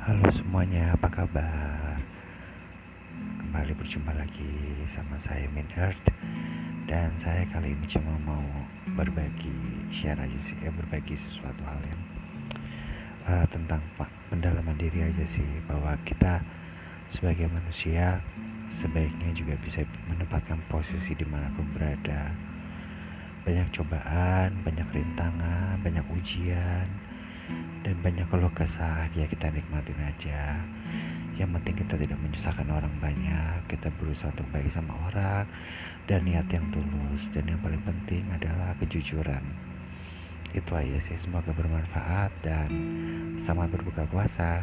Halo semuanya, apa kabar? Kembali berjumpa lagi sama saya Min Earth. Dan saya kali ini cuma mau berbagi, share aja sih, ya berbagi sesuatu hal yang uh, Tentang pendalaman diri aja sih Bahwa kita sebagai manusia sebaiknya juga bisa menempatkan posisi di mana pun berada. Banyak cobaan, banyak rintangan, banyak ujian dan banyak keluh kesah ya kita nikmatin aja. Yang penting kita tidak menyusahkan orang banyak. Kita berusaha untuk baik sama orang. Dan niat yang tulus. Dan yang paling penting adalah kejujuran. Itu aja sih. Semoga bermanfaat dan selamat berbuka puasa